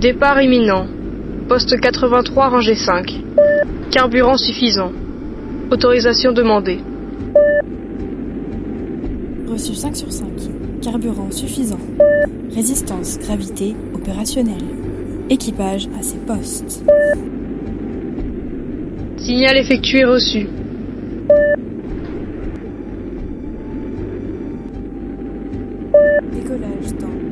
Départ imminent. Poste 83, rangée 5. Carburant suffisant. Autorisation demandée. Reçu 5 sur 5. Carburant suffisant. Résistance, gravité, opérationnelle. Équipage à ses postes. Signal effectué reçu. Décollage dans